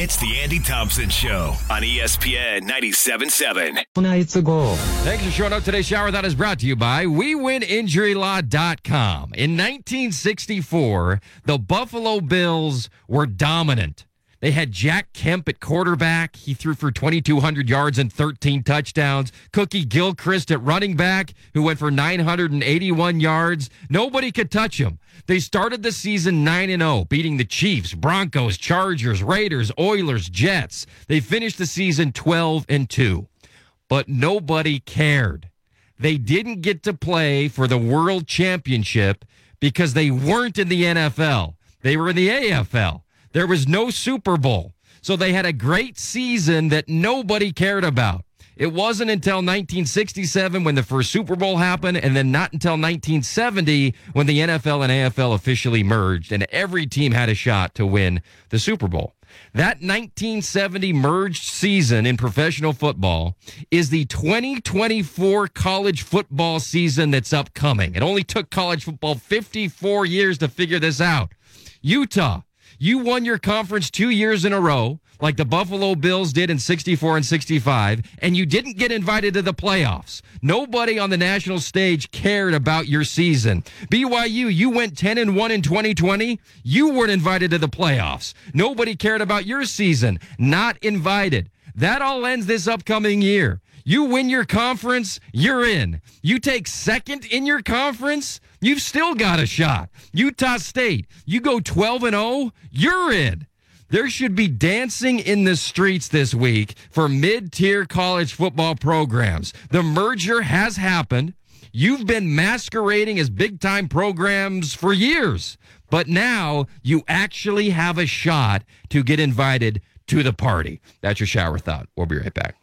It's the Andy Thompson Show on ESPN 97.7. tonight's goal. Thanks for showing up. Today's shower that is brought to you by WeWinInjuryLaw.com. In 1964, the Buffalo Bills were dominant. They had Jack Kemp at quarterback. He threw for 2,200 yards and 13 touchdowns. Cookie Gilchrist at running back, who went for 981 yards. Nobody could touch him. They started the season 9 0, beating the Chiefs, Broncos, Chargers, Raiders, Oilers, Jets. They finished the season 12 and 2 but nobody cared. They didn't get to play for the world championship because they weren't in the NFL. They were in the AFL. There was no Super Bowl. So they had a great season that nobody cared about. It wasn't until 1967 when the first Super Bowl happened, and then not until 1970 when the NFL and AFL officially merged, and every team had a shot to win the Super Bowl. That 1970 merged season in professional football is the 2024 college football season that's upcoming. It only took college football 54 years to figure this out. Utah, you won your conference two years in a row, like the Buffalo Bills did in 64 and 65, and you didn't get invited to the playoffs. Nobody on the national stage cared about your season. BYU, you went 10 and 1 in 2020. You weren't invited to the playoffs. Nobody cared about your season. Not invited. That all ends this upcoming year. You win your conference, you're in. You take second in your conference, you've still got a shot. Utah State, you go 12 and 0, you're in. There should be dancing in the streets this week for mid tier college football programs. The merger has happened. You've been masquerading as big time programs for years, but now you actually have a shot to get invited to the party. That's your shower thought. We'll be right back.